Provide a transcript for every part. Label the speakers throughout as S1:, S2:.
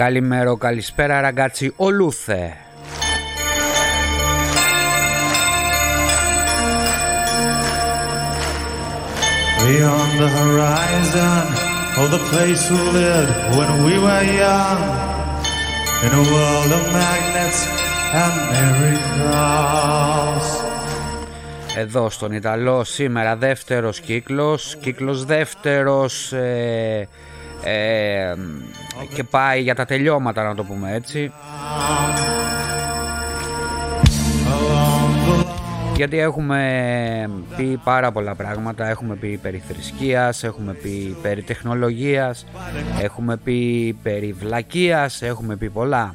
S1: Καλημέρα, καλησπέρα ραγκάτσι ολούθε. Beyond the horizon of the place we lived when we were young In a world of magnets and miracles Εδώ στον Ιταλό σήμερα δεύτερος κύκλος, κύκλος δεύτερος ε, ε, και πάει για τα τελειώματα να το πούμε έτσι. Γιατί έχουμε πει πάρα πολλά πράγματα. Έχουμε πει περί θρησκείας έχουμε πει περί τεχνολογίας έχουμε πει περί βλακείας έχουμε πει πολλά.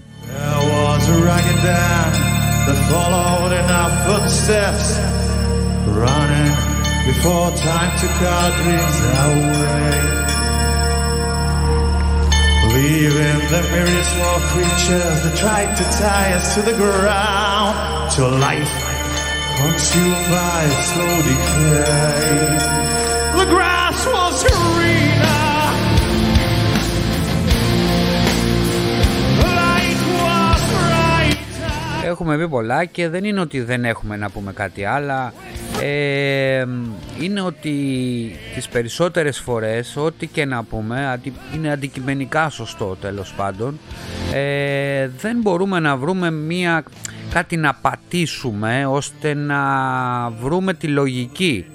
S1: Running before time took our dreams away Leaving the myriad small creatures that tried to tie us to the ground To life consumed by slow decay The grass was greener Έχουμε πει πολλά και δεν είναι ότι δεν έχουμε να πούμε κάτι άλλο Ε, είναι ότι τις περισσότερες φορές ό,τι και να πούμε είναι αντικειμενικά σωστό τέλος πάντων. Ε, δεν μπορούμε να βρούμε μία κάτι να πατήσουμε ώστε να βρούμε τη λογική.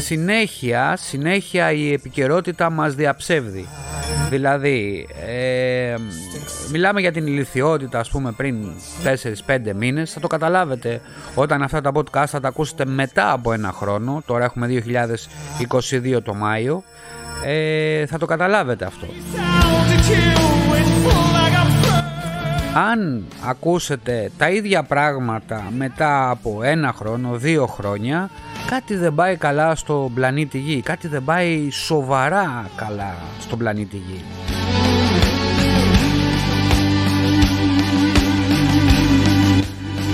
S1: Συνέχεια συνέχεια η επικαιρότητα μας διαψεύδει. Δηλαδή ε, μιλάμε για την ηλικιότητα ας πούμε πριν 4-5 μήνες. Θα το καταλάβετε όταν αυτά τα podcast θα τα ακούσετε μετά από ένα χρόνο. Τώρα έχουμε 2022 το Μάιο. Ε, θα το καταλάβετε αυτό αν ακούσετε τα ίδια πράγματα μετά από ένα χρόνο, δύο χρόνια κάτι δεν πάει καλά στο πλανήτη Γη, κάτι δεν πάει σοβαρά καλά στον πλανήτη Γη.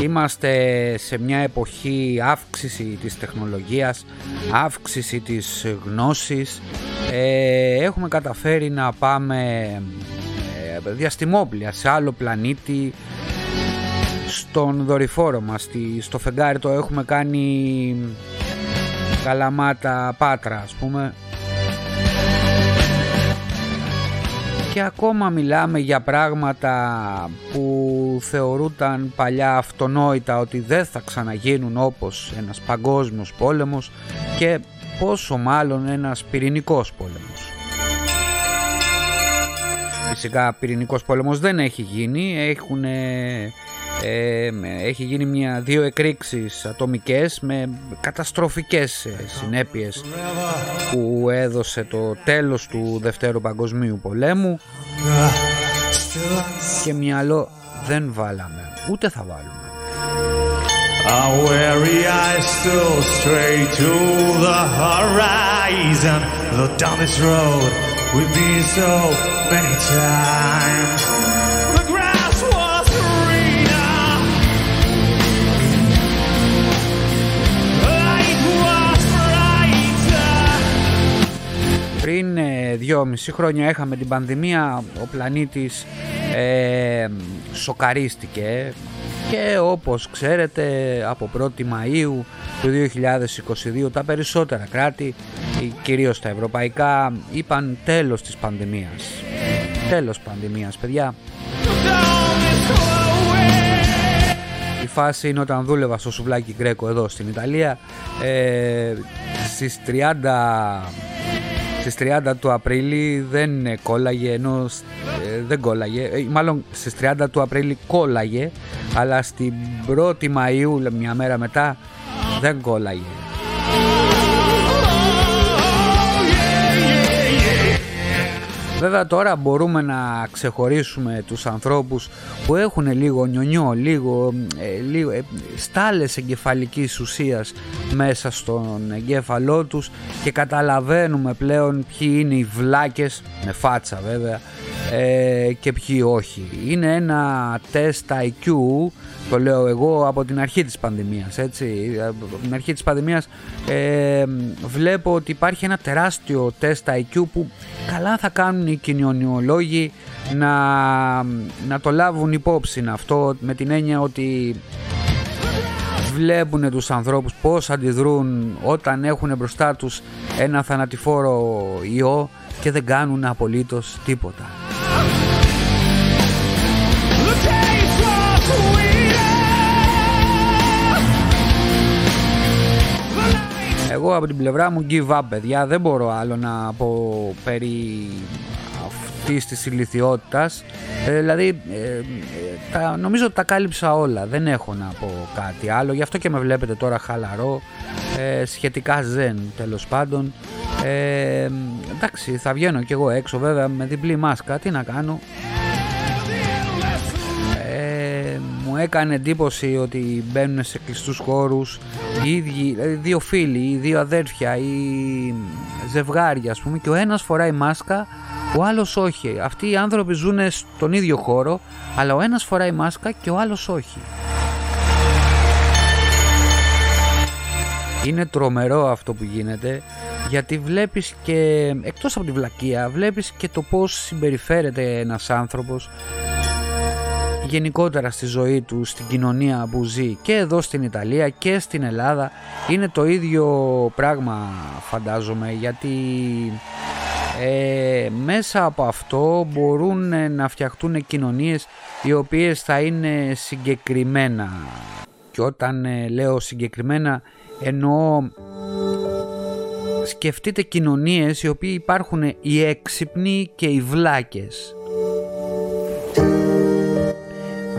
S1: Είμαστε σε μια εποχή αύξηση της τεχνολογίας, αύξηση της γνώσης. Ε, έχουμε καταφέρει να πάμε ε, διαστημόπλια σε άλλο πλανήτη στον δορυφόρο μας στο φεγγάρι το έχουμε κάνει καλαμάτα πάτρα ας πούμε και ακόμα μιλάμε για πράγματα που θεωρούταν παλιά αυτονόητα ότι δεν θα ξαναγίνουν όπως ένας παγκόσμιος πόλεμος και πόσο μάλλον ένας πυρηνικός πόλεμος. Φυσικά πυρηνικός πόλεμος δεν έχει γίνει, έχουν, ε, έχει γίνει μια, δύο εκρήξεις ατομικές με καταστροφικές ε, συνέπειες που έδωσε το τέλος του Δευτέρου Παγκοσμίου Πολέμου. Και μυαλό δεν βάλαμε, ούτε θα βάλουμε. weary eyes still straight to the horizon, down this road we've been so many times. The grass was greener. Light was brighter. Πριν ε, δυόμιση χρόνια είχαμε την πανδημία, ο πλανήτης ε, σοκαρίστηκε και όπως ξέρετε από 1η Μαΐου του 2022 τα περισσότερα κράτη, κυρίως τα ευρωπαϊκά, είπαν τέλος της πανδημίας. Τέλος πανδημίας παιδιά. Η φάση είναι όταν δούλευα στο σουβλάκι Γκρέκο εδώ στην Ιταλία ε, στις 30 στις 30 του Απρίλη δεν κόλλαγε ενώ ε, δεν κόλλαγε. Ε, μάλλον στις 30 του Απρίλη κόλλαγε αλλά στην 1η Μαΐου μια μέρα μετά δεν κόλλαγε Βέβαια τώρα μπορούμε να ξεχωρίσουμε τους ανθρώπους που έχουν λίγο νιονιό, λίγο, ε, λίγο ε, στάλες εγκεφαλικής ουσίας μέσα στον εγκέφαλό τους και καταλαβαίνουμε πλέον ποιοι είναι οι βλάκες, με φάτσα βέβαια, ε, και ποιοι όχι. Είναι ένα τεστ IQ, το λέω εγώ από την αρχή της πανδημίας, έτσι. Από την αρχή της πανδημίας ε, βλέπω ότι υπάρχει ένα τεράστιο τεστ IQ που καλά θα κάνουν οι κοινωνιολόγοι να, να το λάβουν υπόψη αυτό με την έννοια ότι βλέπουν τους ανθρώπους πώς αντιδρούν όταν έχουν μπροστά τους ένα θανατηφόρο ιό και δεν κάνουν απολύτως τίποτα. Εγώ από την πλευρά μου give up παιδιά, δεν μπορώ άλλο να πω περί αυτής της ηλικιότητας. Ε, δηλαδή ε, τα, νομίζω ότι τα κάλυψα όλα, δεν έχω να πω κάτι άλλο, γι' αυτό και με βλέπετε τώρα χαλαρό, ε, σχετικά ζεν τέλος πάντων. Ε, εντάξει θα βγαίνω κι εγώ έξω βέβαια με διπλή μάσκα, τι να κάνω, έκανε εντύπωση ότι μπαίνουν σε κλειστούς χώρους οι ίδιοι, δηλαδή δύο φίλοι, οι δύο αδέρφια ή ζευγάρια ας πούμε και ο ένας φοράει μάσκα, ο άλλος όχι. Αυτοί οι άνθρωποι ζουν στον ίδιο χώρο αλλά ο ένας φοράει μάσκα και ο άλλος όχι. Είναι τρομερό αυτό που γίνεται γιατί βλέπεις και εκτός από τη βλακεία βλέπεις και το πώς συμπεριφέρεται ένας άνθρωπος γενικότερα στη ζωή του, στην κοινωνία που ζει και εδώ στην Ιταλία και στην Ελλάδα είναι το ίδιο πράγμα φαντάζομαι γιατί ε, μέσα από αυτό μπορούν να φτιαχτούν κοινωνίες οι οποίες θα είναι συγκεκριμένα και όταν ε, λέω συγκεκριμένα εννοώ σκεφτείτε κοινωνίες οι οποίοι υπάρχουν οι έξυπνοι και οι βλάκες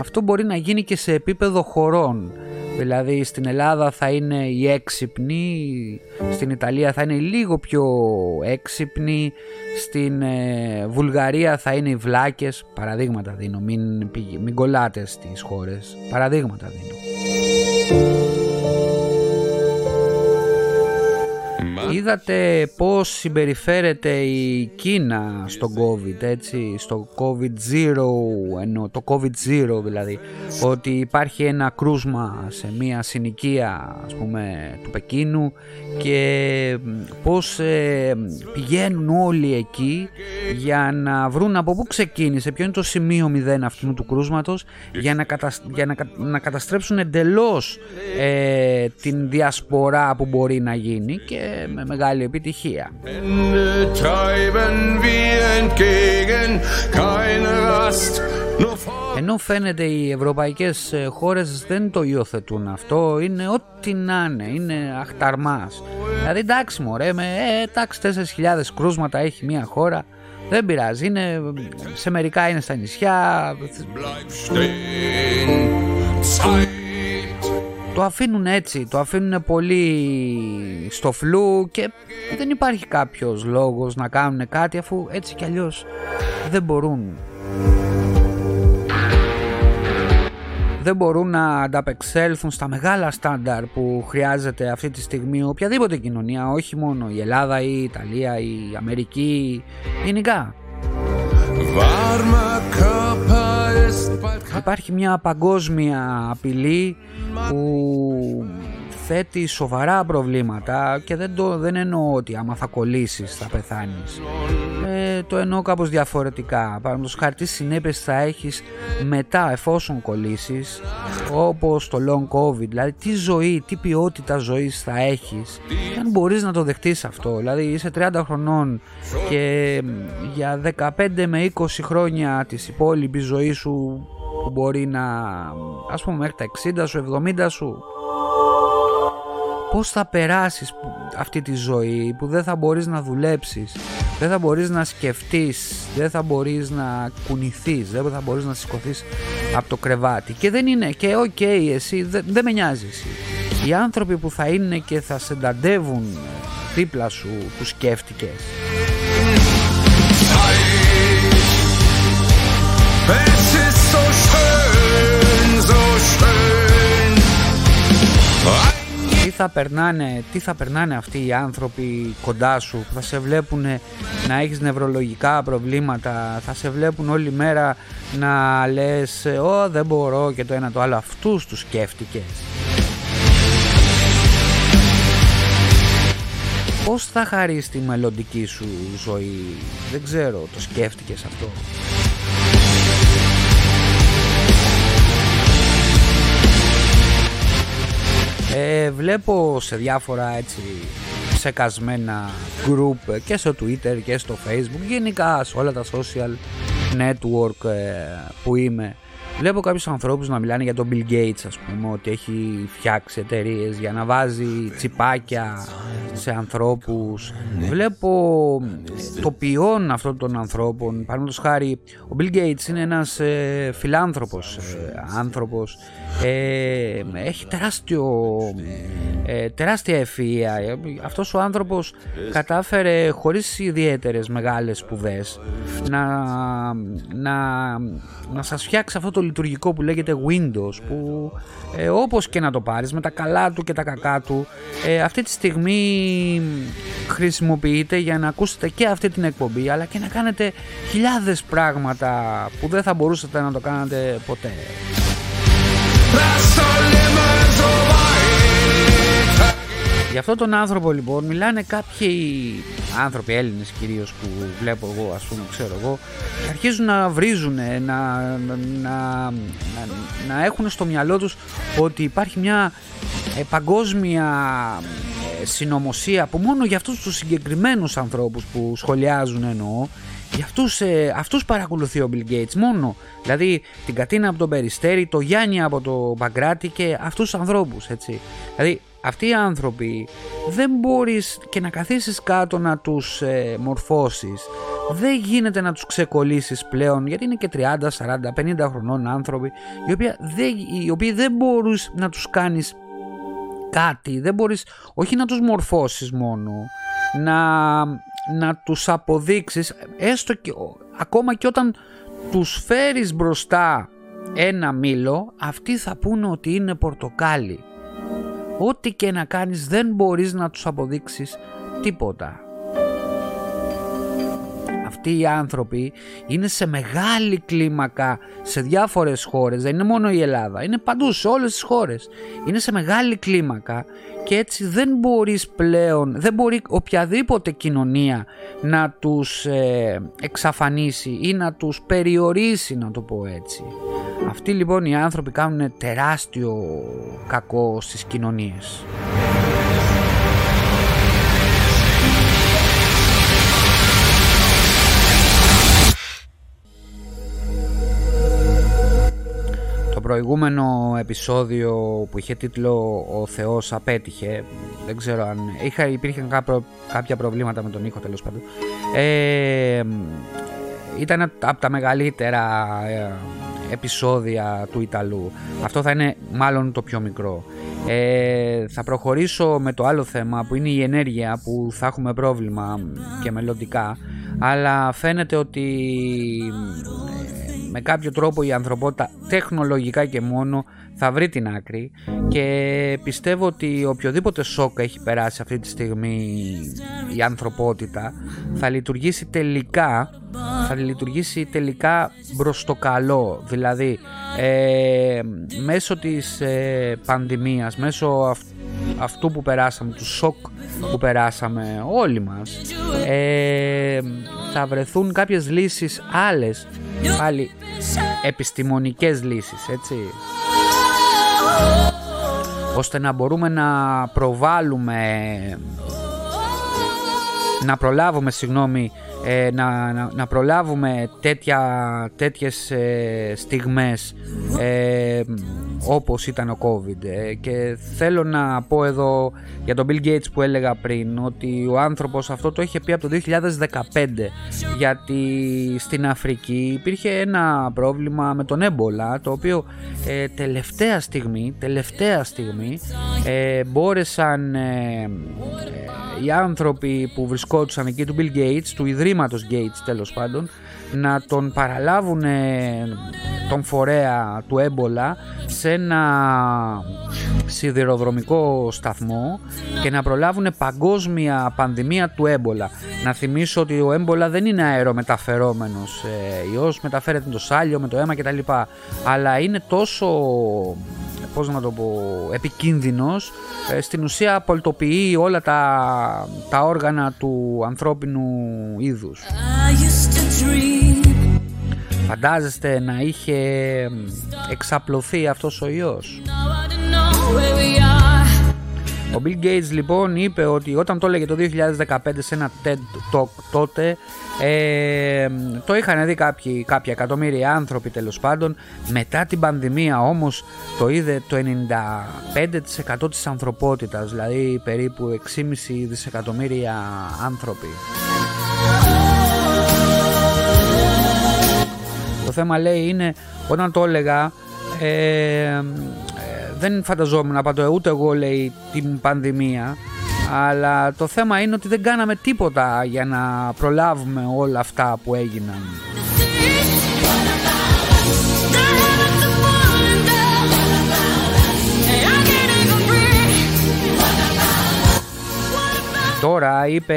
S1: αυτό μπορεί να γίνει και σε επίπεδο χωρών. Δηλαδή στην Ελλάδα θα είναι οι έξυπνοι, στην Ιταλία θα είναι λίγο πιο έξυπνοι, στην ε, Βουλγαρία θα είναι οι βλάκες, παραδείγματα δίνω, μην, μην κολλάτε στις χώρες, παραδείγματα δίνω. Είδατε πώς συμπεριφέρεται η Κίνα στο COVID, έτσι, στο COVID zero, ενώ το COVID zero δηλαδή, ότι υπάρχει ένα κρούσμα σε μια συνοικία ας πούμε του Πεκίνου και πώς ε, πηγαίνουν όλοι εκεί για να βρουν από πού ξεκίνησε, ποιο είναι το σημείο μηδέν αυτού του κρούσματος για να, για να, να καταστρέψουν εντελώς ε, την διασπορά που μπορεί να γίνει και με μεγάλη επιτυχία. Ενώ φαίνεται οι ευρωπαϊκές ε, χώρες δεν το υιοθετούν αυτό, είναι ό,τι να είναι, είναι αχταρμάς. Δηλαδή εντάξει μωρέ, με, ε, εντάξει 4.000 κρούσματα έχει μια χώρα, δεν πειράζει, είναι, σε μερικά είναι στα νησιά το αφήνουν έτσι, το αφήνουν πολύ στο φλού και δεν υπάρχει κάποιος λόγος να κάνουν κάτι αφού έτσι κι αλλιώς δεν μπορούν. Δεν μπορούν να ανταπεξέλθουν στα μεγάλα στάνταρ που χρειάζεται αυτή τη στιγμή οποιαδήποτε κοινωνία, όχι μόνο η Ελλάδα ή η Ιταλία ή η Αμερική, γενικά. Υπάρχει μια παγκόσμια απειλή που θέτει σοβαρά προβλήματα και δεν, το, δεν εννοώ ότι άμα θα κολλήσεις θα πεθάνεις. Ε, το εννοώ κάπως διαφορετικά. Παραδείγματος χαρτί συνέπειες θα έχεις μετά εφόσον κολλήσεις όπως το long covid. Δηλαδή τι ζωή, τι ποιότητα ζωής θα έχεις και αν μπορείς να το δεχτείς αυτό. Δηλαδή είσαι 30 χρονών και για 15 με 20 χρόνια της υπόλοιπης ζωής σου που μπορεί να ας πούμε μέχρι τα 60 σου, 70 σου. Πώς θα περάσεις αυτή τη ζωή που δεν θα μπορείς να δουλέψεις δεν θα μπορείς να σκεφτείς δεν θα μπορείς να κουνηθείς δεν θα μπορείς να σηκωθείς από το κρεβάτι. Και δεν είναι και οκ εσύ δεν, δεν με νοιάζει εσύ. Οι άνθρωποι που θα είναι και θα σε νταντεύουν δίπλα σου που σκέφτηκες θα περνάνε, τι θα περνάνε αυτοί οι άνθρωποι κοντά σου; Που θα σε βλέπουν να έχεις νευρολογικά προβλήματα, θα σε βλέπουν όλη μέρα να λες «Ω δεν μπορώ» και το ένα το άλλο. Αυτούς τους σκέφτηκες. Πώς θα χαρίσει τη μελλοντική σου ζωή, δεν ξέρω, το σκέφτηκες αυτό; Ε, βλέπω σε διάφορα έτσι ψεκασμένα group και στο Twitter και στο Facebook γενικά σε όλα τα social network ε, που είμαι Βλέπω κάποιους ανθρώπους να μιλάνε για τον Bill Gates ας πούμε ότι έχει φτιάξει εταιρείες για να βάζει τσιπάκια σε ανθρώπους. Βλέπω το ποιόν αυτών των ανθρώπων. Παραδείγματος χάρη ο Bill Gates είναι ένας ε, φιλάνθρωπος ε, άνθρωπος. Ε, έχει τεράστιο, ε, τεράστια ευφυΐα. Αυτός ο άνθρωπος κατάφερε χωρίς ιδιαίτερες μεγάλες σπουδές να, να, να σας φτιάξει αυτό το λειτουργικό που λέγεται Windows που ε, όπως και να το πάρεις με τα καλά του και τα κακά του ε, αυτή τη στιγμή χρησιμοποιείται για να ακούσετε και αυτή την εκπομπή αλλά και να κάνετε χιλιάδες πράγματα που δεν θα μπορούσατε να το κάνετε ποτέ. Για αυτόν τον άνθρωπο λοιπόν μιλάνε κάποιοι άνθρωποι Έλληνες κυρίως που βλέπω εγώ ας πούμε ξέρω εγώ και αρχίζουν να βρίζουν να, να, να, να έχουν στο μυαλό τους ότι υπάρχει μια ε, παγκόσμια ε, συνωμοσία που μόνο για αυτούς τους συγκεκριμένους ανθρώπους που σχολιάζουν εννοώ για αυτούς, ε, αυτούς παρακολουθεί ο Bill Gates μόνο. Δηλαδή την Κατίνα από τον Περιστέρη, το Γιάννη από το Παγκράτη και αυτούς τους ανθρώπους έτσι. Δηλαδή αυτοί οι άνθρωποι δεν μπορείς και να καθίσεις κάτω να τους ε, μορφώσεις. Δεν γίνεται να τους ξεκολλήσεις πλέον γιατί είναι και 30, 40, 50 χρονών άνθρωποι οι οποίοι δεν, οι οποίοι δεν μπορείς να τους κάνεις κάτι, δεν μπορείς όχι να τους μορφώσεις μόνο, να, να τους αποδείξεις έστω και ακόμα και όταν τους φέρεις μπροστά ένα μήλο αυτοί θα πούνε ότι είναι πορτοκάλι Ό,τι και να κάνεις δεν μπορείς να τους αποδείξεις τίποτα. Αυτοί οι άνθρωποι είναι σε μεγάλη κλίμακα σε διάφορες χώρες, δεν είναι μόνο η Ελλάδα, είναι παντού σε όλες τις χώρες. Είναι σε μεγάλη κλίμακα και έτσι δεν μπορείς πλέον, δεν μπορεί οποιαδήποτε κοινωνία να τους ε, εξαφανίσει ή να τους περιορίσει να το πω έτσι. Αυτοί λοιπόν οι άνθρωποι κάνουν τεράστιο κακό στις κοινωνίες. Προηγούμενο επεισόδιο που είχε τίτλο «Ο Θεός απέτυχε» δεν ξέρω αν είχα, υπήρχαν κάποια προβλήματα με τον ήχο τέλος πάντων ε, ήταν από τα μεγαλύτερα ε, επεισόδια του Ιταλού. Αυτό θα είναι μάλλον το πιο μικρό. Ε, θα προχωρήσω με το άλλο θέμα που είναι η ενέργεια που θα έχουμε πρόβλημα και μελλοντικά αλλά φαίνεται ότι ε, με κάποιο τρόπο η ανθρωπότητα τεχνολογικά και μόνο θα βρει την άκρη. Και πιστεύω ότι οποιοδήποτε σοκ έχει περάσει αυτή τη στιγμή η ανθρωπότητα θα λειτουργήσει τελικά θα λειτουργήσει τελικά προς το καλό. Δηλαδή ε, μέσω της ε, πανδημίας μέσω αυτού που περάσαμε του σοκ που περάσαμε όλοι μας ε, θα βρεθούν κάποιες λύσεις άλλες πάλι επιστημονικές λύσεις έτσι ώστε να μπορούμε να προβάλλουμε να προλάβουμε συγγνώμη ε, να, να, προλάβουμε τέτοια, τέτοιες ε, στιγμές ε, όπως ήταν ο COVID. Ε, και θέλω να πω εδώ για τον Bill Gates που έλεγα πριν ότι ο άνθρωπος αυτό το είχε πει από το 2015 γιατί στην Αφρική υπήρχε ένα πρόβλημα με τον έμπολα το οποίο ε, τελευταία στιγμή τελευταία στιγμή ε, μπόρεσαν οι άνθρωποι που βρισκόντουσαν εκεί του Bill Gates του Ιδρύματος Gates τέλος πάντων να τον παραλάβουν τον φορέα του έμπολα σε σε ένα σιδηροδρομικό σταθμό και να προλάβουν παγκόσμια πανδημία του έμπολα. Να θυμίσω ότι ο έμπολα δεν είναι αερομεταφερόμενος ε, ιός, μεταφέρεται με το σάλιο, με το αίμα κτλ. Αλλά είναι τόσο πώς να το πω, επικίνδυνος, ε, στην ουσία απολυτοποιεί όλα τα, τα όργανα του ανθρώπινου είδους. Φαντάζεστε να είχε εξαπλωθεί αυτός ο ιός; Ο Bill Gates λοιπόν είπε ότι όταν το έλεγε το 2015 σε ένα TED Talk τότε ε, το είχαν δει κάποιοι, κάποια εκατομμύρια άνθρωποι τέλος πάντων. Μετά την πανδημία όμως το είδε το 95% της ανθρωπότητας δηλαδή περίπου 6,5 δισεκατομμύρια άνθρωποι. Το θέμα λέει είναι όταν το έλεγα ε, δεν φανταζόμουν να πατώ ούτε εγώ λέει την πανδημία αλλά το θέμα είναι ότι δεν κάναμε τίποτα για να προλάβουμε όλα αυτά που έγιναν. Τώρα είπε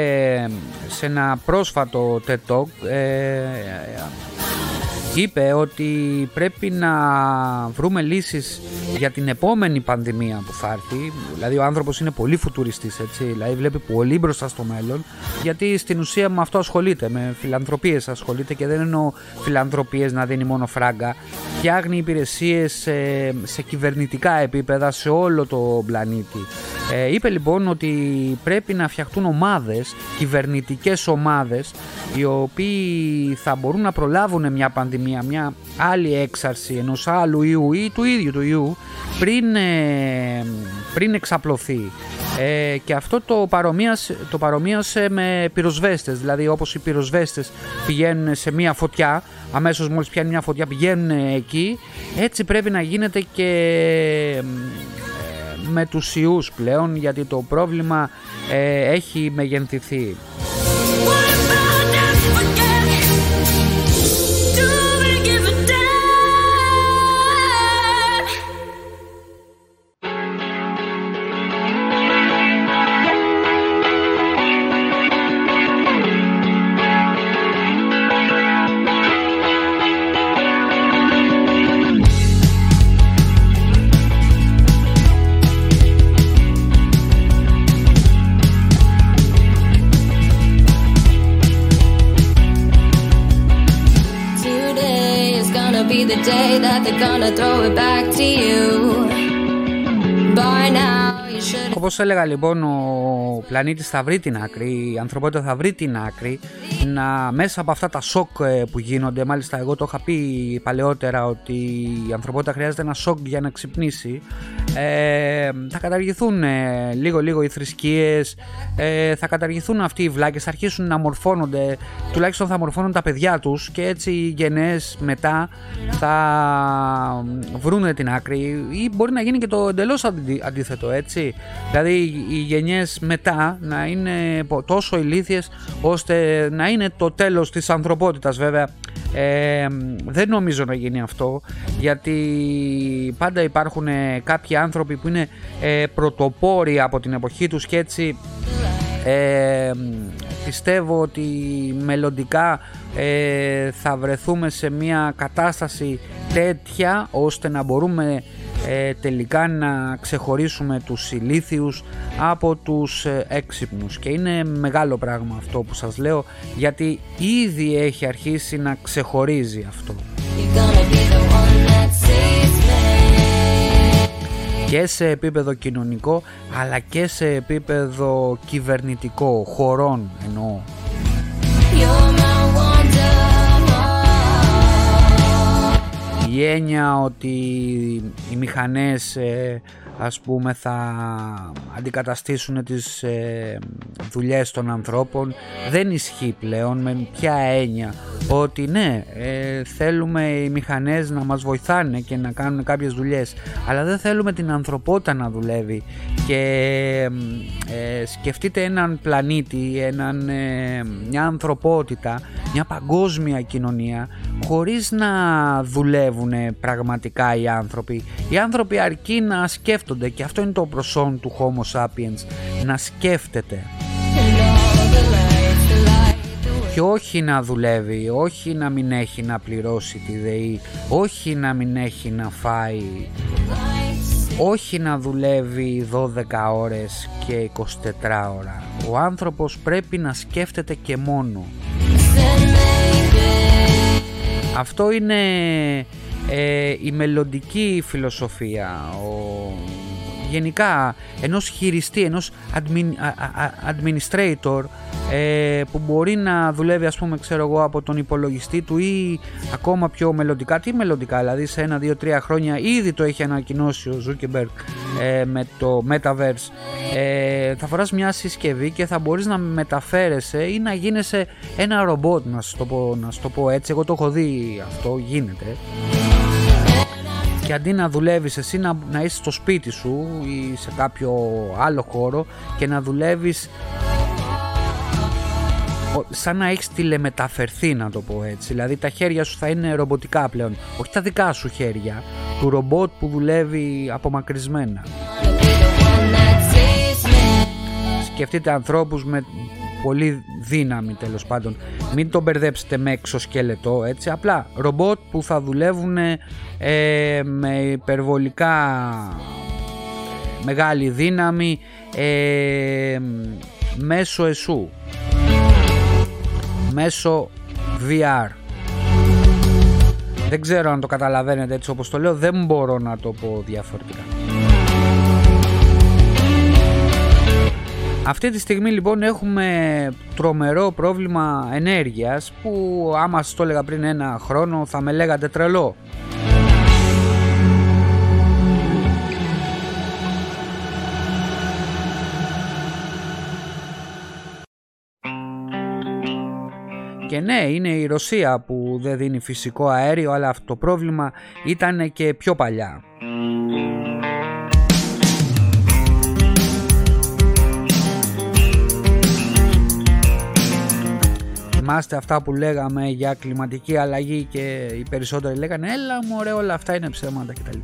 S1: σε ένα πρόσφατο TED Talk ε, είπε ότι πρέπει να βρούμε λύσεις για την επόμενη πανδημία που θα έρθει. Δηλαδή ο άνθρωπος είναι πολύ φουτουριστής έτσι, δηλαδή βλέπει πολύ μπροστά στο μέλλον γιατί στην ουσία με αυτό ασχολείται, με φιλανθρωπίες ασχολείται και δεν εννοώ φιλανθρωπίες να δίνει μόνο φράγκα. Φτιάχνει υπηρεσίες σε, σε κυβερνητικά επίπεδα σε όλο το πλανήτη. Ε, είπε λοιπόν ότι πρέπει να φτιαχτούν ομάδες, κυβερνητικές ομάδες οι οποίοι θα μπορούν να προλάβουν μια πανδημία, μια άλλη έξαρση ενός άλλου ιού ή του ίδιου του ιού πριν, ε, πριν εξαπλωθεί. Ε, και αυτό το, παρομοίασε, το παρομοίασε με πυροσβέστες, δηλαδή όπως οι πυροσβέστες πηγαίνουν σε μια φωτιά, αμέσως μόλις πιάνει μια φωτιά πηγαίνουν εκεί, έτσι πρέπει να γίνεται και με τους ιούς πλέον γιατί το πρόβλημα ε, έχει μεγενθηθεί. that they're gonna throw it back to you. By now. Όπως έλεγα λοιπόν ο πλανήτης θα βρει την άκρη, η ανθρωπότητα θα βρει την άκρη να μέσα από αυτά τα σοκ ε, που γίνονται, μάλιστα εγώ το είχα πει παλαιότερα ότι η ανθρωπότητα χρειάζεται ένα σοκ για να ξυπνήσει ε, θα καταργηθούν ε, λίγο λίγο οι θρησκείες ε, θα καταργηθούν αυτοί οι βλάκες θα αρχίσουν να μορφώνονται τουλάχιστον θα μορφώνουν τα παιδιά τους και έτσι οι γενναίες μετά θα βρούνε την άκρη ή μπορεί να γίνει και το εντελώς αντίθετο έτσι δηλαδή οι γενιές μετά να είναι τόσο ηλίθιες ώστε να είναι το τέλος της ανθρωπότητας βέβαια. Ε, δεν νομίζω να γίνει αυτό γιατί πάντα υπάρχουν κάποιοι άνθρωποι που είναι ε, πρωτοπόροι από την εποχή τους και έτσι ε, πιστεύω ότι μελλοντικά ε, θα βρεθούμε σε μια κατάσταση τέτοια ώστε να μπορούμε ε, τελικά να ξεχωρίσουμε τους ηλίθιους από τους ε, έξυπνους. Και είναι μεγάλο πράγμα αυτό που σας λέω γιατί ήδη έχει αρχίσει να ξεχωρίζει αυτό. Και σε επίπεδο κοινωνικό αλλά και σε επίπεδο κυβερνητικό χωρών εννοώ έννοια ότι οι μηχανές ε, ας πούμε θα αντικαταστήσουν τις ε, δουλειές των ανθρώπων δεν ισχύει πλέον με ποια έννοια ότι ναι ε, θέλουμε οι μηχανές να μας βοηθάνε και να κάνουν κάποιες δουλειές αλλά δεν θέλουμε την ανθρωπότητα να δουλεύει και ε, σκεφτείτε έναν πλανήτη, έναν, ε, μια ανθρωπότητα, μια παγκόσμια κοινωνία χωρίς να δουλεύουν πραγματικά οι άνθρωποι. Οι άνθρωποι αρκεί να σκέφτονται και αυτό είναι το προσόν του Homo sapiens, να σκέφτεται. Και όχι να δουλεύει, όχι να μην έχει να πληρώσει τη ΔΕΗ, όχι να μην έχει να φάει, όχι να δουλεύει 12 ώρες και 24 ώρα. Ο άνθρωπος πρέπει να σκέφτεται και μόνο. Αυτό είναι ε, η μελλοντική φιλοσοφία. Ο, γενικά ενός χειριστή, ενός administrator ε, που μπορεί να δουλεύει ας πούμε ξέρω εγώ από τον υπολογιστή του ή ακόμα πιο μελλοντικά, τι μελλοντικά δηλαδή σε ένα, δύο, τρία χρόνια ήδη το έχει ανακοινώσει ο Zuckerberg ε, με το Metaverse ε, θα φοράς μια συσκευή και θα μπορείς να μεταφέρεσαι ή να γίνεσαι ένα ρομπότ να σου το πω, να σου το πω έτσι εγώ το έχω δει αυτό γίνεται και αντί να δουλεύεις εσύ να, να είσαι στο σπίτι σου ή σε κάποιο άλλο χώρο και να δουλεύεις σαν να έχεις τηλεμεταφερθεί να το πω έτσι δηλαδή τα χέρια σου θα είναι ρομποτικά πλέον όχι τα δικά σου χέρια του ρομπότ που δουλεύει απομακρυσμένα σκεφτείτε ανθρώπους με πολύ δύναμη τέλος πάντων. Μην τον μπερδέψετε με εξωσκελετό έτσι. Απλά ρομπότ που θα δουλεύουν ε, με υπερβολικά μεγάλη δύναμη ε, μέσω εσού. Μέσω VR. Δεν ξέρω αν το καταλαβαίνετε έτσι όπως το λέω, δεν μπορώ να το πω διαφορετικά. Αυτή τη στιγμή λοιπόν έχουμε τρομερό πρόβλημα ενέργειας που άμα σας το έλεγα πριν ένα χρόνο θα με λέγατε τρελό. Και ναι, είναι η Ρωσία που δεν δίνει φυσικό αέριο, αλλά αυτό το πρόβλημα ήταν και πιο παλιά. Θυμάστε αυτά που λέγαμε για κλιματική αλλαγή και οι περισσότεροι λέγανε έλα μου ωραία όλα αυτά είναι ψέματα κτλ.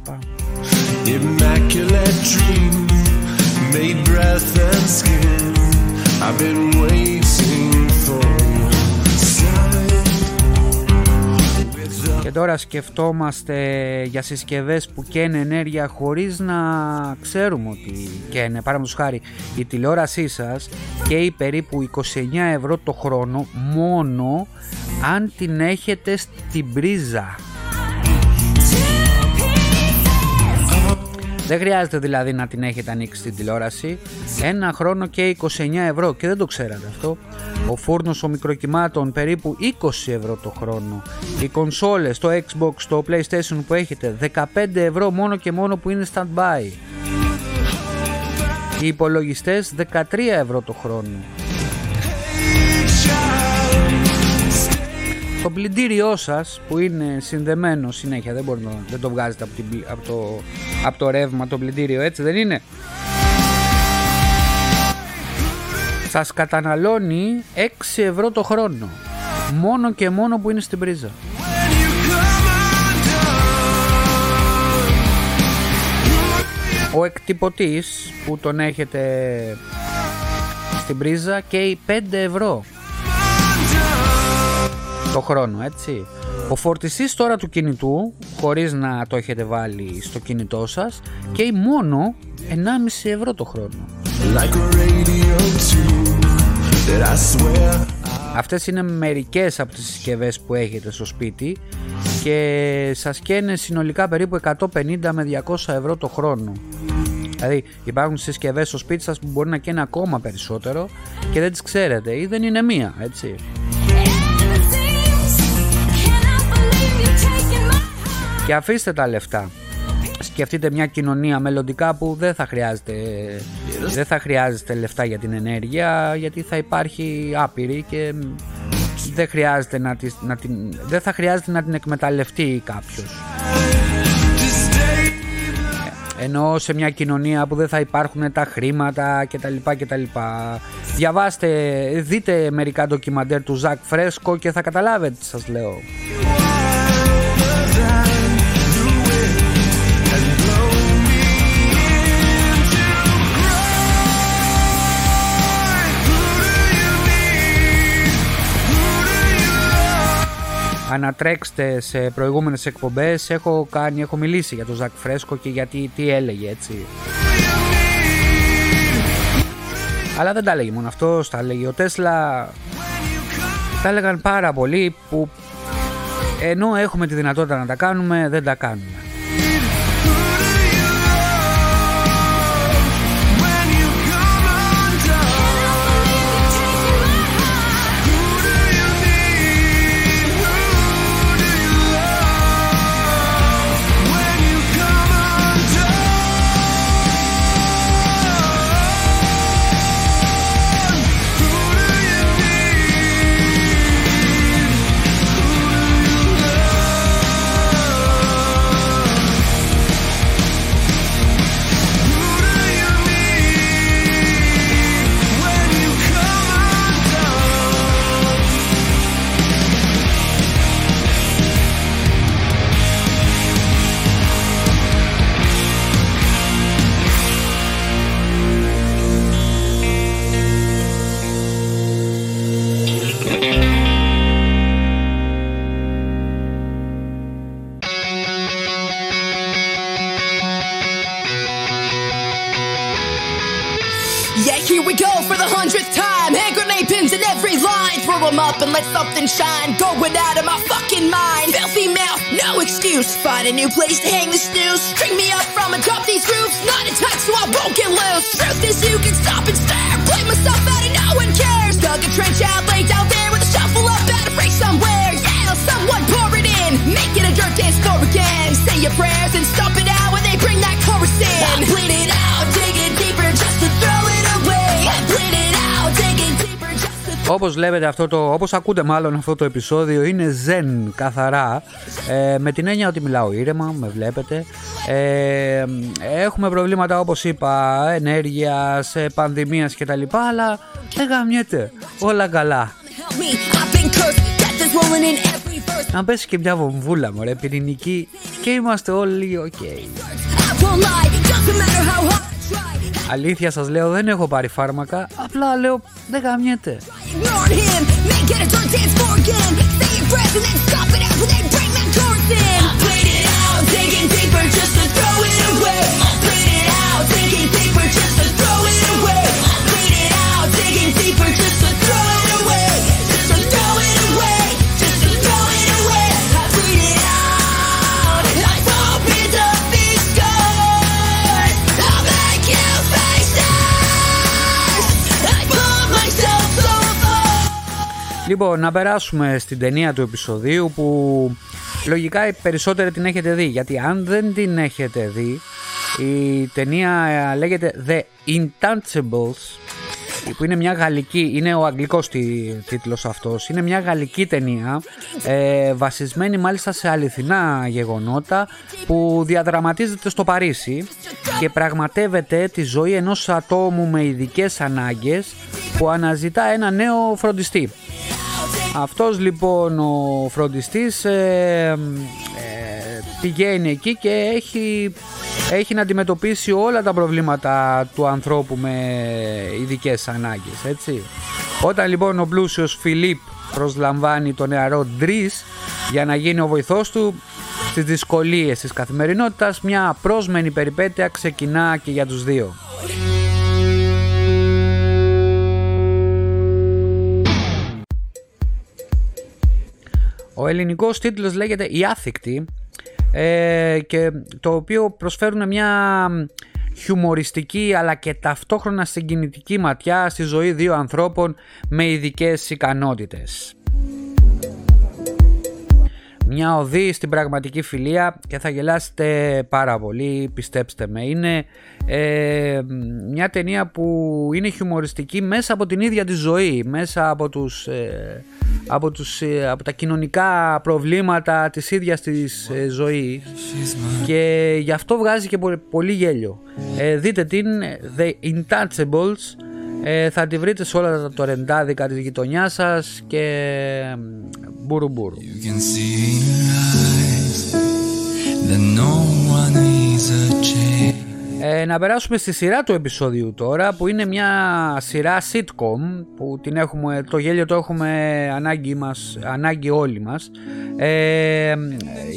S1: I've been waiting Και τώρα σκεφτόμαστε για συσκευές που καίνε ενέργεια χωρίς να ξέρουμε ότι καίνε. Παραδείγματος χάρη η τηλεόρασή σας καίει περίπου 29 ευρώ το χρόνο μόνο αν την έχετε στην πρίζα. Δεν χρειάζεται δηλαδή να την έχετε ανοίξει στην τηλεόραση. Ένα χρόνο και 29 ευρώ και δεν το ξέρατε αυτό. Ο φούρνος των μικροκυμάτων περίπου 20 ευρώ το χρόνο. Οι κονσόλες, το Xbox, το PlayStation που έχετε 15 ευρώ μόνο και μόνο που είναι stand-by. Οι υπολογιστές 13 ευρώ το χρόνο. Το πλυντήριό σας που είναι συνδεμένο συνέχεια, δεν, μπορεί να, δεν το βγάζετε από, την, από, το, από το ρεύμα το πλυντήριο έτσι δεν είναι; Σας καταναλώνει 6 ευρώ το χρόνο. Μόνο και μόνο που είναι στην πρίζα. Ο εκτυπωτής που τον έχετε στην πρίζα καίει 5 ευρώ το χρόνο έτσι ο φορτιστής τώρα του κινητού χωρίς να το έχετε βάλει στο κινητό σας καίει μόνο 1,5 ευρώ το χρόνο Αυτές είναι μερικές από τις συσκευές που έχετε στο σπίτι και σας καίνε συνολικά περίπου 150 με 200 ευρώ το χρόνο. Δηλαδή υπάρχουν συσκευές στο σπίτι σας που μπορεί να καίνε ακόμα περισσότερο και δεν τις ξέρετε ή δεν είναι μία, έτσι. Και αφήστε τα λεφτά. σκεφτείτε μια κοινωνία μελλοντικά που δεν θα χρειάζεται δεν θα χρειάζεται λεφτά για την ενέργεια γιατί θα υπάρχει άπειρη και δεν, χρειάζεται να, να την, δεν θα χρειάζεται να την εκμεταλλευτεί κάποιος ενώ σε μια κοινωνία που δεν θα υπάρχουν τα χρήματα κτλ. κτλ. Διαβάστε, δείτε μερικά ντοκιμαντέρ του Ζακ Φρέσκο και θα καταλάβετε τι σας λέω. Ανατρέξτε σε προηγούμενες εκπομπές. Έχω, κάνει, έχω μιλήσει για τον Ζακ Φρέσκο και γιατί τι έλεγε έτσι. Αλλά δεν τα έλεγε μόνο αυτό, τα έλεγε ο Τέσλα. Τα έλεγαν πάρα πολύ που ενώ έχουμε τη δυνατότητα να τα κάνουμε δεν τα κάνουμε
S2: a new place to hang the snooze. String me up from atop these roofs. Not attached so I won't get loose. Truth is, you can stop and stare. Play myself out and no one cares. Dug a trench out, laid down there with a shovel up out of break somewhere. Yeah, someone pour it in. Make it a dirt dance floor again. Say your prayers
S1: Όπως βλέπετε αυτό το, όπως ακούτε μάλλον αυτό το επεισόδιο είναι zen καθαρά ε, με την έννοια ότι μιλάω ήρεμα, με βλέπετε. Ε, έχουμε προβλήματα όπως είπα ενέργειας, πανδημίας κτλ. Αλλά δεν γαμιέται, όλα καλά. Να πέσει και μια βομβούλα μωρέ πυρηνική και είμαστε όλοι OK. Okay. Αλήθεια σας λέω δεν έχω πάρει φάρμακα Απλά λέω δεν γαμιέται Λοιπόν, να περάσουμε στην ταινία του επεισοδίου που λογικά οι περισσότεροι την έχετε δει. Γιατί αν δεν την έχετε δει, η ταινία ε, λέγεται The Intouchables που είναι μια γαλλική, είναι ο αγγλικός τίτλος αυτός, είναι μια γαλλική ταινία ε, βασισμένη μάλιστα σε αληθινά γεγονότα που διαδραματίζεται στο Παρίσι και πραγματεύεται τη ζωή ενός ατόμου με ειδικές ανάγκες που αναζητά ένα νέο φροντιστή. Αυτός λοιπόν ο φροντιστής ε, ε, πηγαίνει εκεί και έχει, έχει να αντιμετωπίσει όλα τα προβλήματα του ανθρώπου με ειδικές ανάγκες έτσι. Όταν λοιπόν ο πλούσιος Φιλίπ προσλαμβάνει τον νεαρό Ντρίς για να γίνει ο βοηθός του στις δυσκολίες της καθημερινότητας μια πρόσμενη περιπέτεια ξεκινά και για τους δύο. Ο ελληνικός τίτλος λέγεται «Η Άθικτη» ε, και το οποίο προσφέρουν μια χιουμοριστική αλλά και ταυτόχρονα συγκινητική ματιά στη ζωή δύο ανθρώπων με ειδικές ικανότητες. μια οδή στην πραγματική φιλία και θα γελάσετε πάρα πολύ, πιστέψτε με. Είναι ε, μια ταινία που είναι χιουμοριστική μέσα από την ίδια τη ζωή, μέσα από, τους, ε, από, τους, ε, από τα κοινωνικά προβλήματα της ίδιας της ε, ζωής και γι' αυτό βγάζει και πολύ γέλιο. δείτε την The Intouchables θα τη βρείτε σε όλα τα τορεντάδικα της γειτονιάς σας και μπουρου μπουρου. Ε, να περάσουμε στη σειρά του επεισόδιου τώρα που είναι μια σειρά sitcom που την έχουμε, το γέλιο το έχουμε ανάγκη, μας, ανάγκη όλοι μας. Ε,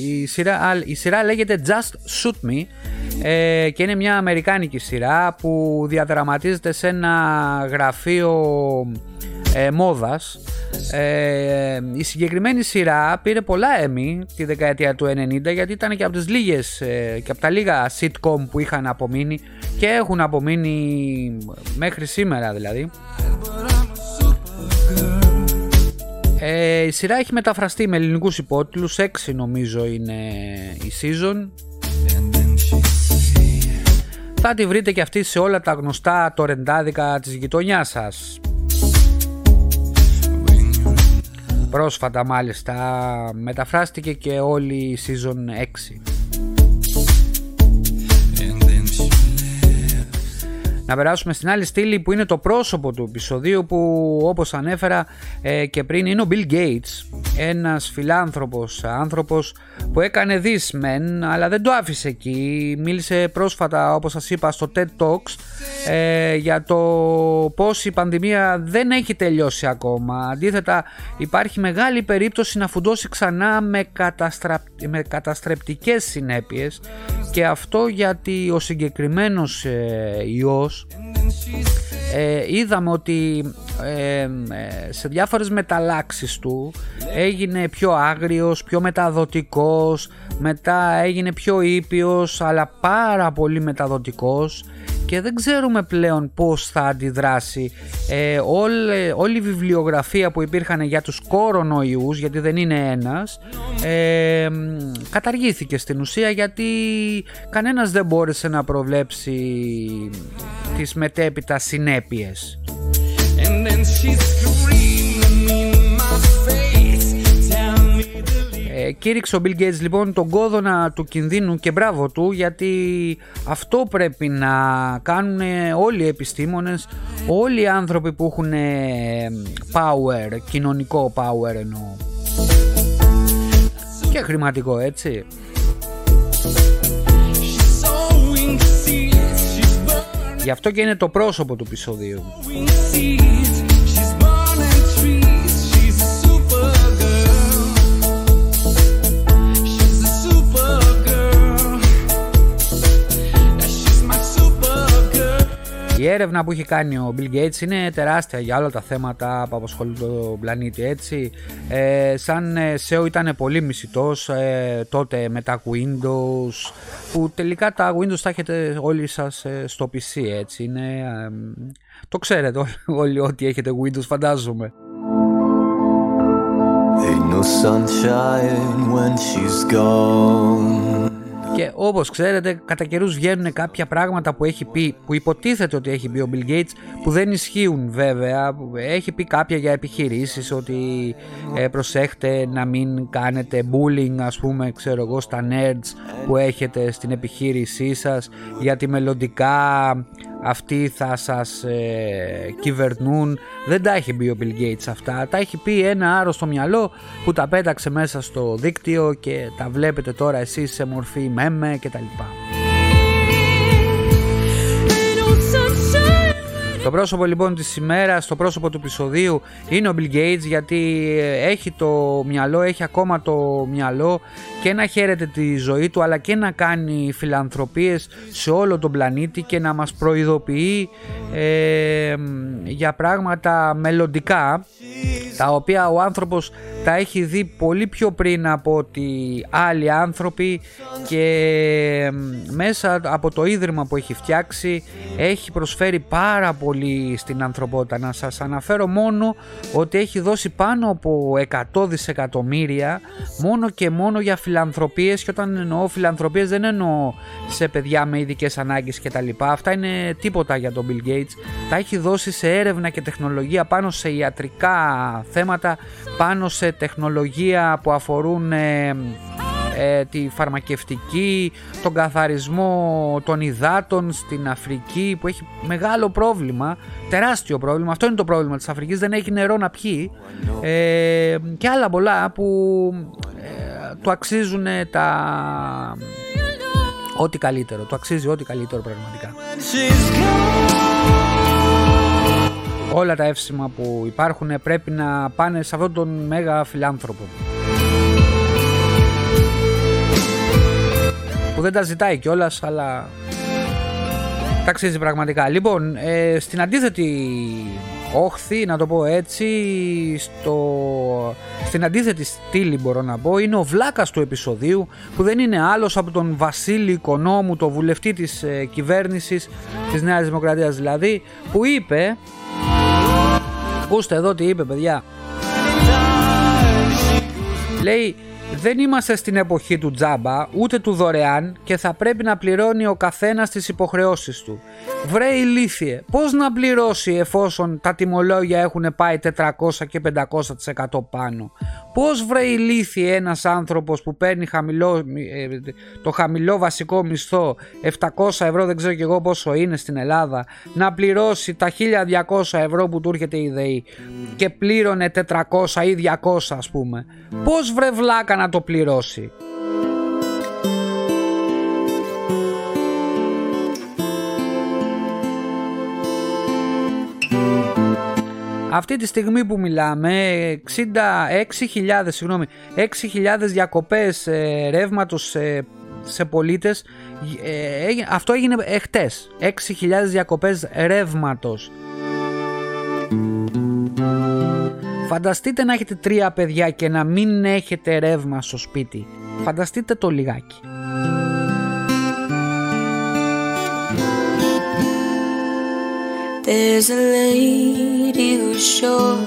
S1: η, σειρά, η σειρά λέγεται Just Shoot Me ε, και είναι μια αμερικάνικη σειρά που διαδραματίζεται σε ένα γραφείο ε, μόδας ε, η συγκεκριμένη σειρά πήρε πολλά Emmy τη δεκαετία του 90 γιατί ήταν και από τις λίγες ε, και από τα λίγα sitcom που είχαν απομείνει και έχουν απομείνει μέχρι σήμερα δηλαδή. Ε, η σειρά έχει μεταφραστεί με ελληνικούς υπότιτλους, 6 νομίζω είναι η season. Θα τη βρείτε και αυτή σε όλα τα γνωστά τορεντάδικα της γειτονιάς σας. Πρόσφατα μάλιστα μεταφράστηκε και όλη η season 6. Να περάσουμε στην άλλη στήλη που είναι το πρόσωπο του επεισοδίου που όπως ανέφερα ε, και πριν είναι ο Bill Gates. Ένας φιλάνθρωπος άνθρωπος που έκανε δυσμεν αλλά δεν το άφησε εκεί. Μίλησε πρόσφατα όπως σας είπα στο TED Talks ε, για το πως η πανδημία δεν έχει τελειώσει ακόμα. Αντίθετα υπάρχει μεγάλη περίπτωση να φουντώσει ξανά με, καταστρα... με καταστρεπτικές συνέπειες. Και αυτό γιατί ο συγκεκριμένος ε, ιός ε, είδαμε ότι ε, ε, σε διάφορες μεταλλάξεις του έγινε πιο άγριος, πιο μεταδοτικός, μετά έγινε πιο ήπιος αλλά πάρα πολύ μεταδοτικός και δεν ξέρουμε πλέον πώς θα αντιδράσει ε, όλη, όλη η βιβλιογραφία που υπήρχαν για τους κορονοϊούς γιατί δεν είναι ένας ε, καταργήθηκε στην ουσία γιατί κανένας δεν μπόρεσε να προβλέψει τις μετέπειτα συνέπειες ε, κήρυξε ο Bill Gates λοιπόν τον κόδωνα του κινδύνου και μπράβο του γιατί αυτό πρέπει να κάνουν όλοι οι επιστήμονες, όλοι οι άνθρωποι που έχουν power, κοινωνικό power εννοώ και χρηματικό έτσι. Γι' αυτό και είναι το πρόσωπο του επεισοδίου. Η έρευνα που έχει κάνει ο Bill Gates είναι τεράστια για όλα τα θέματα που απασχολούν τον πλανήτη έτσι. Ε, σαν SEO ήταν πολύ μισητός ε, τότε με τα Windows που τελικά τα Windows τα έχετε όλοι σας ε, στο PC έτσι. Είναι, ε, το ξέρετε όλοι, όλοι ότι έχετε Windows φαντάζομαι. Ain't no sunshine when she's gone. Και όπως ξέρετε κατά καιρούς βγαίνουν κάποια πράγματα που έχει πει, που υποτίθεται ότι έχει πει ο Bill Gates που δεν ισχύουν βέβαια. Έχει πει κάποια για επιχειρήσεις ότι ε, προσέχτε να μην κάνετε bullying ας πούμε ξέρω εγώ στα nerds που έχετε στην επιχείρησή σας γιατί μελλοντικά αυτοί θα σας ε, κυβερνούν. Δεν τα έχει πει ο Bill Gates αυτά. Τα έχει πει ένα άρρωστο μυαλό που τα πέταξε μέσα στο δίκτυο και τα βλέπετε τώρα εσείς σε μορφή μέμε και τα λοιπά Το πρόσωπο λοιπόν της ημέρας, το πρόσωπο του επεισοδίου είναι ο Bill Gates γιατί ε, έχει το μυαλό, έχει ακόμα το μυαλό και να χαίρεται τη ζωή του αλλά και να κάνει φιλανθρωπίες σε όλο τον πλανήτη και να μας προειδοποιεί ε, για πράγματα μελλοντικά τα οποία ο άνθρωπος τα έχει δει πολύ πιο πριν από ότι άλλοι άνθρωποι και μέσα από το ίδρυμα που έχει φτιάξει έχει προσφέρει πάρα πολύ στην ανθρωπότητα. Να σας αναφέρω μόνο ότι έχει δώσει πάνω από 100 δισεκατομμύρια μόνο και μόνο για φιλανθρωπίες και όταν εννοώ φιλανθρωπίες δεν εννοώ σε παιδιά με ειδικές ανάγκες και τα λοιπά. Αυτά είναι τίποτα για τον Bill Gates. Τα έχει δώσει σε έρευνα και τεχνολογία πάνω σε ιατρικά θέματα, πάνω σε τεχνολογία που αφορούν ε, ε, τη φαρμακευτική, τον καθαρισμό των υδάτων στην Αφρική που έχει μεγάλο πρόβλημα, τεράστιο πρόβλημα. Αυτό είναι το πρόβλημα της Αφρικής, δεν έχει νερό να πιει ε, και άλλα πολλά που ε, του αξίζουν τα... Ό,τι καλύτερο, του αξίζει ό,τι καλύτερο πραγματικά. Όλα τα εύσημα που υπάρχουν πρέπει να πάνε σε αυτόν τον μέγα φιλάνθρωπο. Που δεν τα ζητάει κιόλας, αλλά τα αξίζει πραγματικά. Λοιπόν, ε, στην αντίθετη όχθη, να το πω έτσι, στο... στην αντίθετη στήλη μπορώ να πω, είναι ο βλάκας του επεισοδίου που δεν είναι άλλος από τον Βασίλη Οικονόμου, το βουλευτή της ε, κυβέρνησης της Νέας Δημοκρατίας δηλαδή, που είπε Ακούστε εδώ τι είπε παιδιά Λέει δεν είμαστε στην εποχή του τζάμπα ούτε του δωρεάν και θα πρέπει να πληρώνει ο καθένας τις υποχρεώσεις του. Βρε ηλίθιε, πώς να πληρώσει εφόσον τα τιμολόγια έχουν πάει 400 και 500% πάνω; Πώς βρε ηλίθιε ένας άνθρωπος που παίρνει χαμηλό, ε, το χαμηλό βασικό μισθό 700 ευρώ δεν ξέρω και εγώ πόσο είναι στην Ελλάδα να πληρώσει τα 1200 ευρώ που του έρχεται η ΔΕΗ και πλήρωνε 400 ή 200 ας πούμε; Πώς βρε βλάκα να το πληρώσει; Αυτή τη στιγμή που μιλάμε 66.000 συγγνώμη 6.000 διακοπές ε, ρεύματος σε, σε πολίτες ε, αυτό έγινε εχτες 6.000 διακοπές ρεύματος Φανταστείτε να έχετε τρία παιδιά και να μην έχετε ρεύμα στο σπίτι. Φανταστείτε το λιγάκι. There's a lady who's sure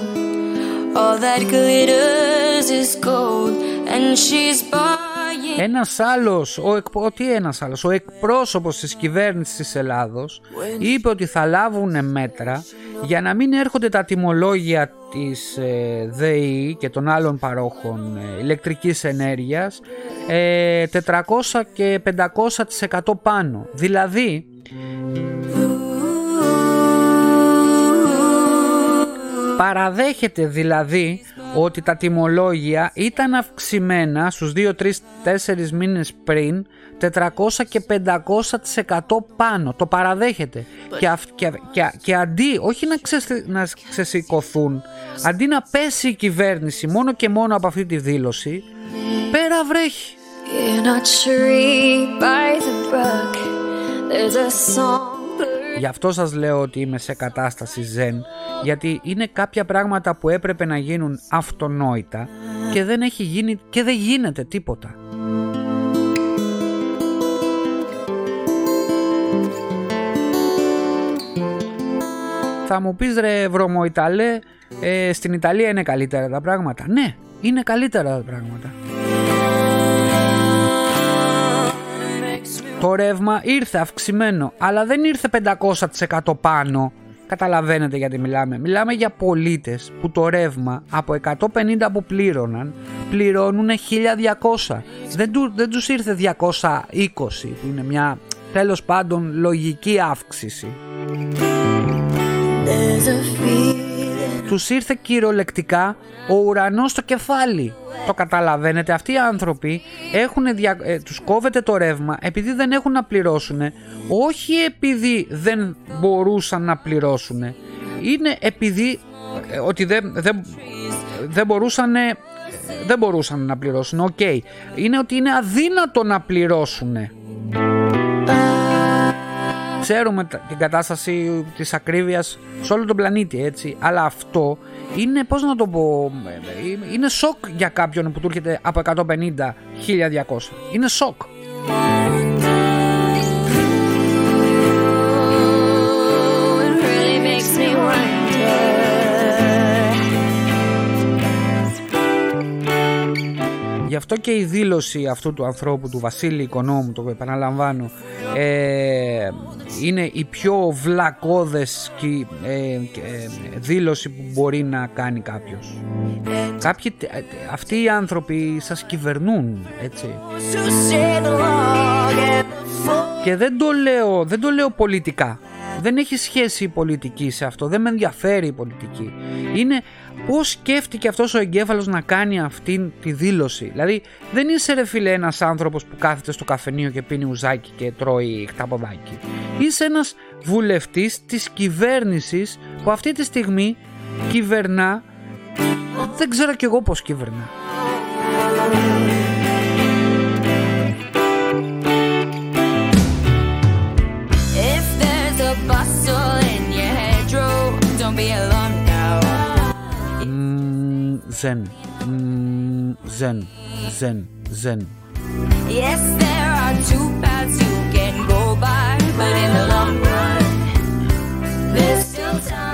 S1: all that glitters is gold and she's buying... Ένας άλλος, ο, ο, τι ένας άλλος, ο εκπρόσωπος της κυβέρνησης της Ελλάδος είπε ότι θα λάβουν μέτρα για να μην έρχονται τα τιμολόγια της ε, ΔΕΗ και των άλλων παρόχων ε, ηλεκτρικής ενέργειας ε, 400 και 500% πάνω. Δηλαδή Παραδέχεται δηλαδή ότι τα τιμολόγια ήταν αυξημένα στους 2, 3, 4 μήνες πριν 400 και 500% πάνω. Το παραδέχεται. Και, και, και, και, αντί, όχι να, να ξεσηκωθούν, αντί να πέσει η κυβέρνηση μόνο και μόνο από αυτή τη δήλωση, πέρα βρέχει. Γι' αυτό σας λέω ότι είμαι σε κατάσταση ζεν γιατί είναι κάποια πράγματα που έπρεπε να γίνουν αυτονόητα και δεν έχει γίνει και δεν γίνεται τίποτα. Θα μου πεις ρε βρωμοϊταλέ, ε, στην Ιταλία είναι καλύτερα τα πράγματα. Ναι, είναι καλύτερα τα πράγματα. Το ρεύμα ήρθε αυξημένο, αλλά δεν ήρθε 500% πάνω. Καταλαβαίνετε γιατί μιλάμε. Μιλάμε για πολίτες που το ρεύμα από 150 που πλήρωναν, πληρώνουν 1200. Δεν, του, δεν τους ήρθε 220 που είναι μια τέλος πάντων λογική αύξηση. Τους ήρθε κυριολεκτικά ο ουρανός στο κεφάλι. Το καταλαβαίνετε, αυτοί οι άνθρωποι έχουν δια... ε, τους κόβεται το ρεύμα επειδή δεν έχουν να πληρώσουν. Όχι επειδή δεν μπορούσαν να πληρώσουν. Είναι επειδή ε, ότι δεν, δεν, δεν μπορούσαν δεν μπορούσαν να πληρώσουν. Οκ. Είναι ότι είναι αδύνατο να πληρώσουν. Ξέρουμε την κατάσταση της ακρίβειας σε όλο τον πλανήτη έτσι, αλλά αυτό είναι, πώς να το πω, είναι σοκ για κάποιον που του έρχεται από 150 1200. Είναι σοκ. Αυτό και η δήλωση αυτού του ανθρώπου, του Βασίλη Οικονόμου, το επαναλαμβάνω, ε, είναι η πιο βλακώδες ε, ε, δήλωση που μπορεί να κάνει κάποιος. Κάποιοι, ε, αυτοί οι άνθρωποι σας κυβερνούν, έτσι. Και δεν το λέω, δεν το λέω πολιτικά. Δεν έχει σχέση η πολιτική σε αυτό, δεν με ενδιαφέρει η πολιτική. Είναι πώς σκέφτηκε αυτός ο εγκέφαλος να κάνει αυτή τη δήλωση; Δηλαδή δεν είσαι ρε φίλε ένας άνθρωπος που κάθεται στο καφενείο και πίνει ουζάκι και τρώει χταποδάκι. Είσαι ένας βουλευτής της κυβέρνησης που αυτή τη στιγμή κυβερνά, δεν ξέρω κι εγώ πώς κυβερνά. Ζεν. Ζεν. Ζεν. Ζεν. Yes, there are two paths you can go by, but in the long run,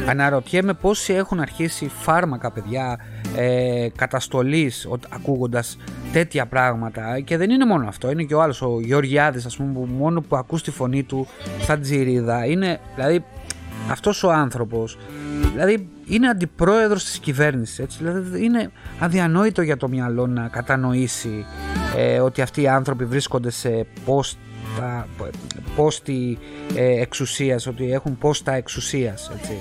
S1: Αναρωτιέμαι πόσοι έχουν αρχίσει φάρμακα παιδιά ε, καταστολής ακούγοντας τέτοια πράγματα και δεν είναι μόνο αυτό, είναι και ο άλλος ο Γεωργιάδης ας πούμε που μόνο που ακούς τη φωνή του σαν τζιρίδα είναι δηλαδή αυτός ο άνθρωπος δηλαδή είναι αντιπρόεδρος της κυβέρνησης έτσι, δηλαδή είναι αδιανόητο για το μυαλό να κατανοήσει ε, ότι αυτοί οι άνθρωποι βρίσκονται σε πόστα, πόστη ε, εξουσίας ότι έχουν πόστα εξουσίας έτσι.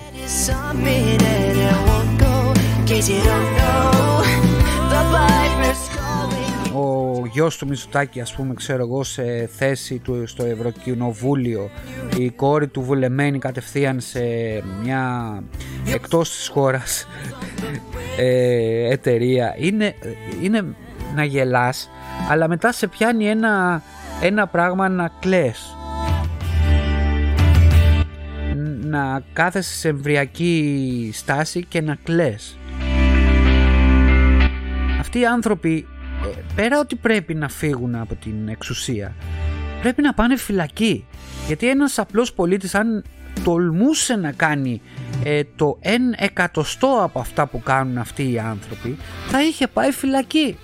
S1: Ο γιος του Μισουτάκη ας πούμε ξέρω εγώ σε θέση του στο Ευρωκοινοβούλιο η κόρη του βουλεμένη κατευθείαν σε μια εκτός της χώρας ε, εταιρεία είναι, είναι να γελάς αλλά μετά σε πιάνει ένα, ένα πράγμα να κλαις. Να κάθεσαι σε εμβριακή στάση και να κλαις. Αυτοί οι άνθρωποι ε, πέρα ότι πρέπει να φύγουν από την εξουσία πρέπει να πάνε φυλακή. Γιατί ένας απλός πολίτης αν τολμούσε να κάνει ε, το εν εκατοστό από αυτά που κάνουν αυτοί οι άνθρωποι θα είχε πάει φυλακή.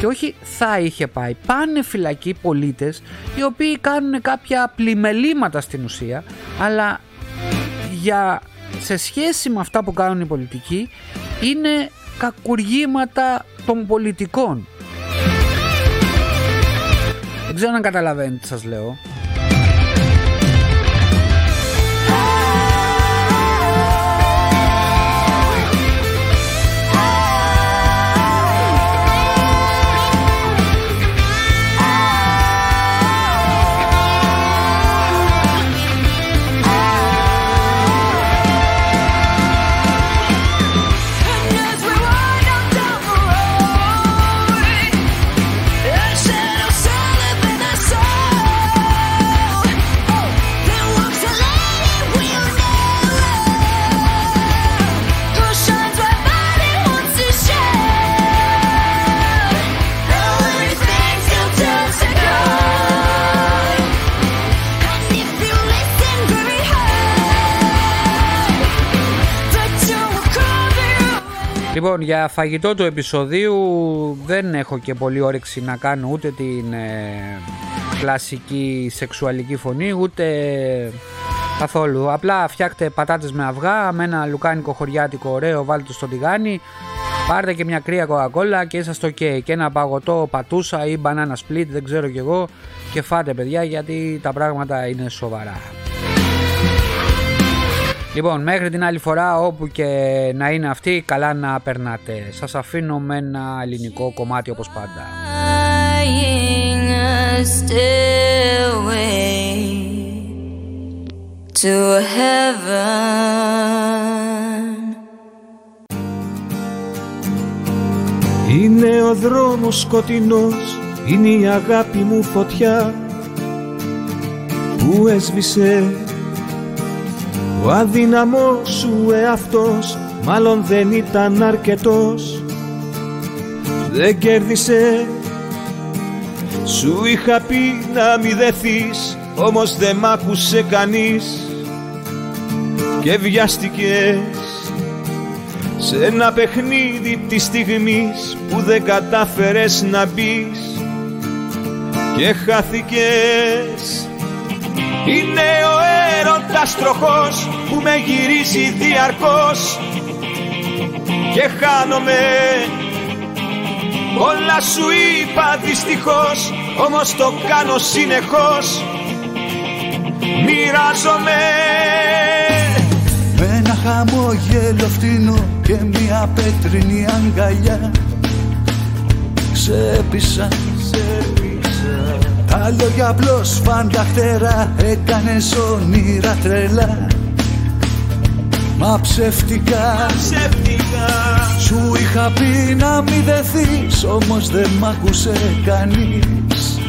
S1: Και όχι θα είχε πάει. Πάνε φυλακή πολίτες οι οποίοι κάνουν κάποια πλημελήματα στην ουσία αλλά για σε σχέση με αυτά που κάνουν οι πολιτικοί είναι κακουργήματα των πολιτικών. Δεν ξέρω αν καταλαβαίνετε τι σας λέω. Λοιπόν, για φαγητό του επεισοδίου δεν έχω και πολύ όρεξη να κάνω ούτε την ε, κλασική σεξουαλική φωνή, ούτε καθόλου. Απλά φτιάχτε πατάτες με αυγά, με ένα λουκάνικο χωριάτικο ωραίο, βάλτε το στο τηγάνι, πάρτε και μια κρύα κοκακόλα και είσαστε ok. Και ένα παγωτό πατούσα ή μπανάνα split, δεν ξέρω κι εγώ, και φάτε παιδιά γιατί τα πράγματα είναι σοβαρά. Λοιπόν, μέχρι την άλλη φορά όπου και να είναι αυτή, καλά να περνάτε. Σας αφήνω με ένα ελληνικό κομμάτι όπως πάντα.
S3: Είναι ο δρόμος σκοτεινός, είναι η αγάπη μου φωτιά που έσβησε ο αδύναμος σου εαυτός μάλλον δεν ήταν αρκετός. Δεν κέρδισε. Σου είχα πει να μη δεθείς όμως δεν μ' άκουσε κανείς. Και βιάστηκες σε ένα παιχνίδι της στιγμής που δεν κατάφερες να μπεις. Και χάθηκες είναι ο έρωτας τροχός που με γυρίζει διαρκώς. Και χάνομαι. Όλα σου είπα δυστυχώς όμως το κάνω συνεχώς. Μοιράζομαι.
S4: Με ένα χαμόγελο φτύνω και μια πέτρινη αγκαλιά. Ξέπισα, ξέπισα Τα λόγια απλώς φανταχτερά έκανες όνειρα τρελά. Μα ψεύτικα,
S3: ψεύτικα.
S4: Σου είχα πει να μη δεθείς Όμως δεν μ' άκουσε κανείς.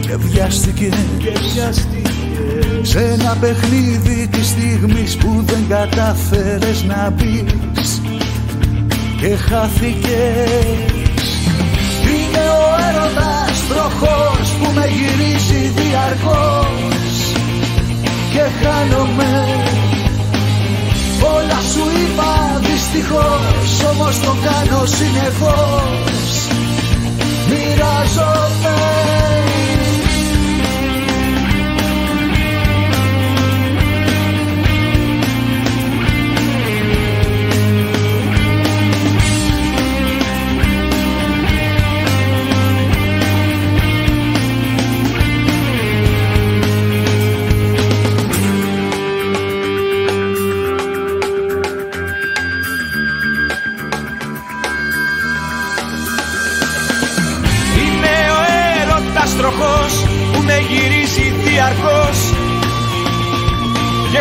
S4: Και βιάστηκες,
S3: και βιάστηκες.
S4: Σε ένα παιχνίδι της στιγμής Που δεν κατάφερες να μπεις. Και χάθηκες. Είναι ο έρωτας τροχός Που με γυρίζει διαρκώς Και χάνομαι. Όλα σου είπα δυστυχώς Όμως το κάνω συνεχώς. Μοιράζομαι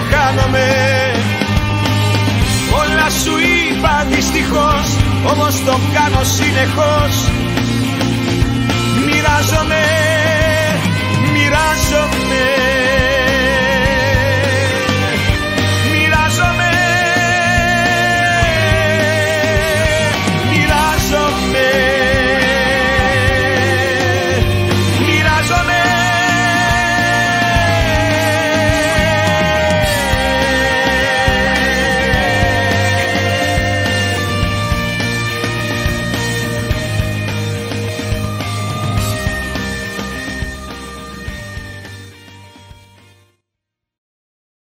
S3: και χάνομαι Όλα σου είπα δυστυχώς όμως το κάνω συνεχώς. Μοιράζομαι, μοιράζομαι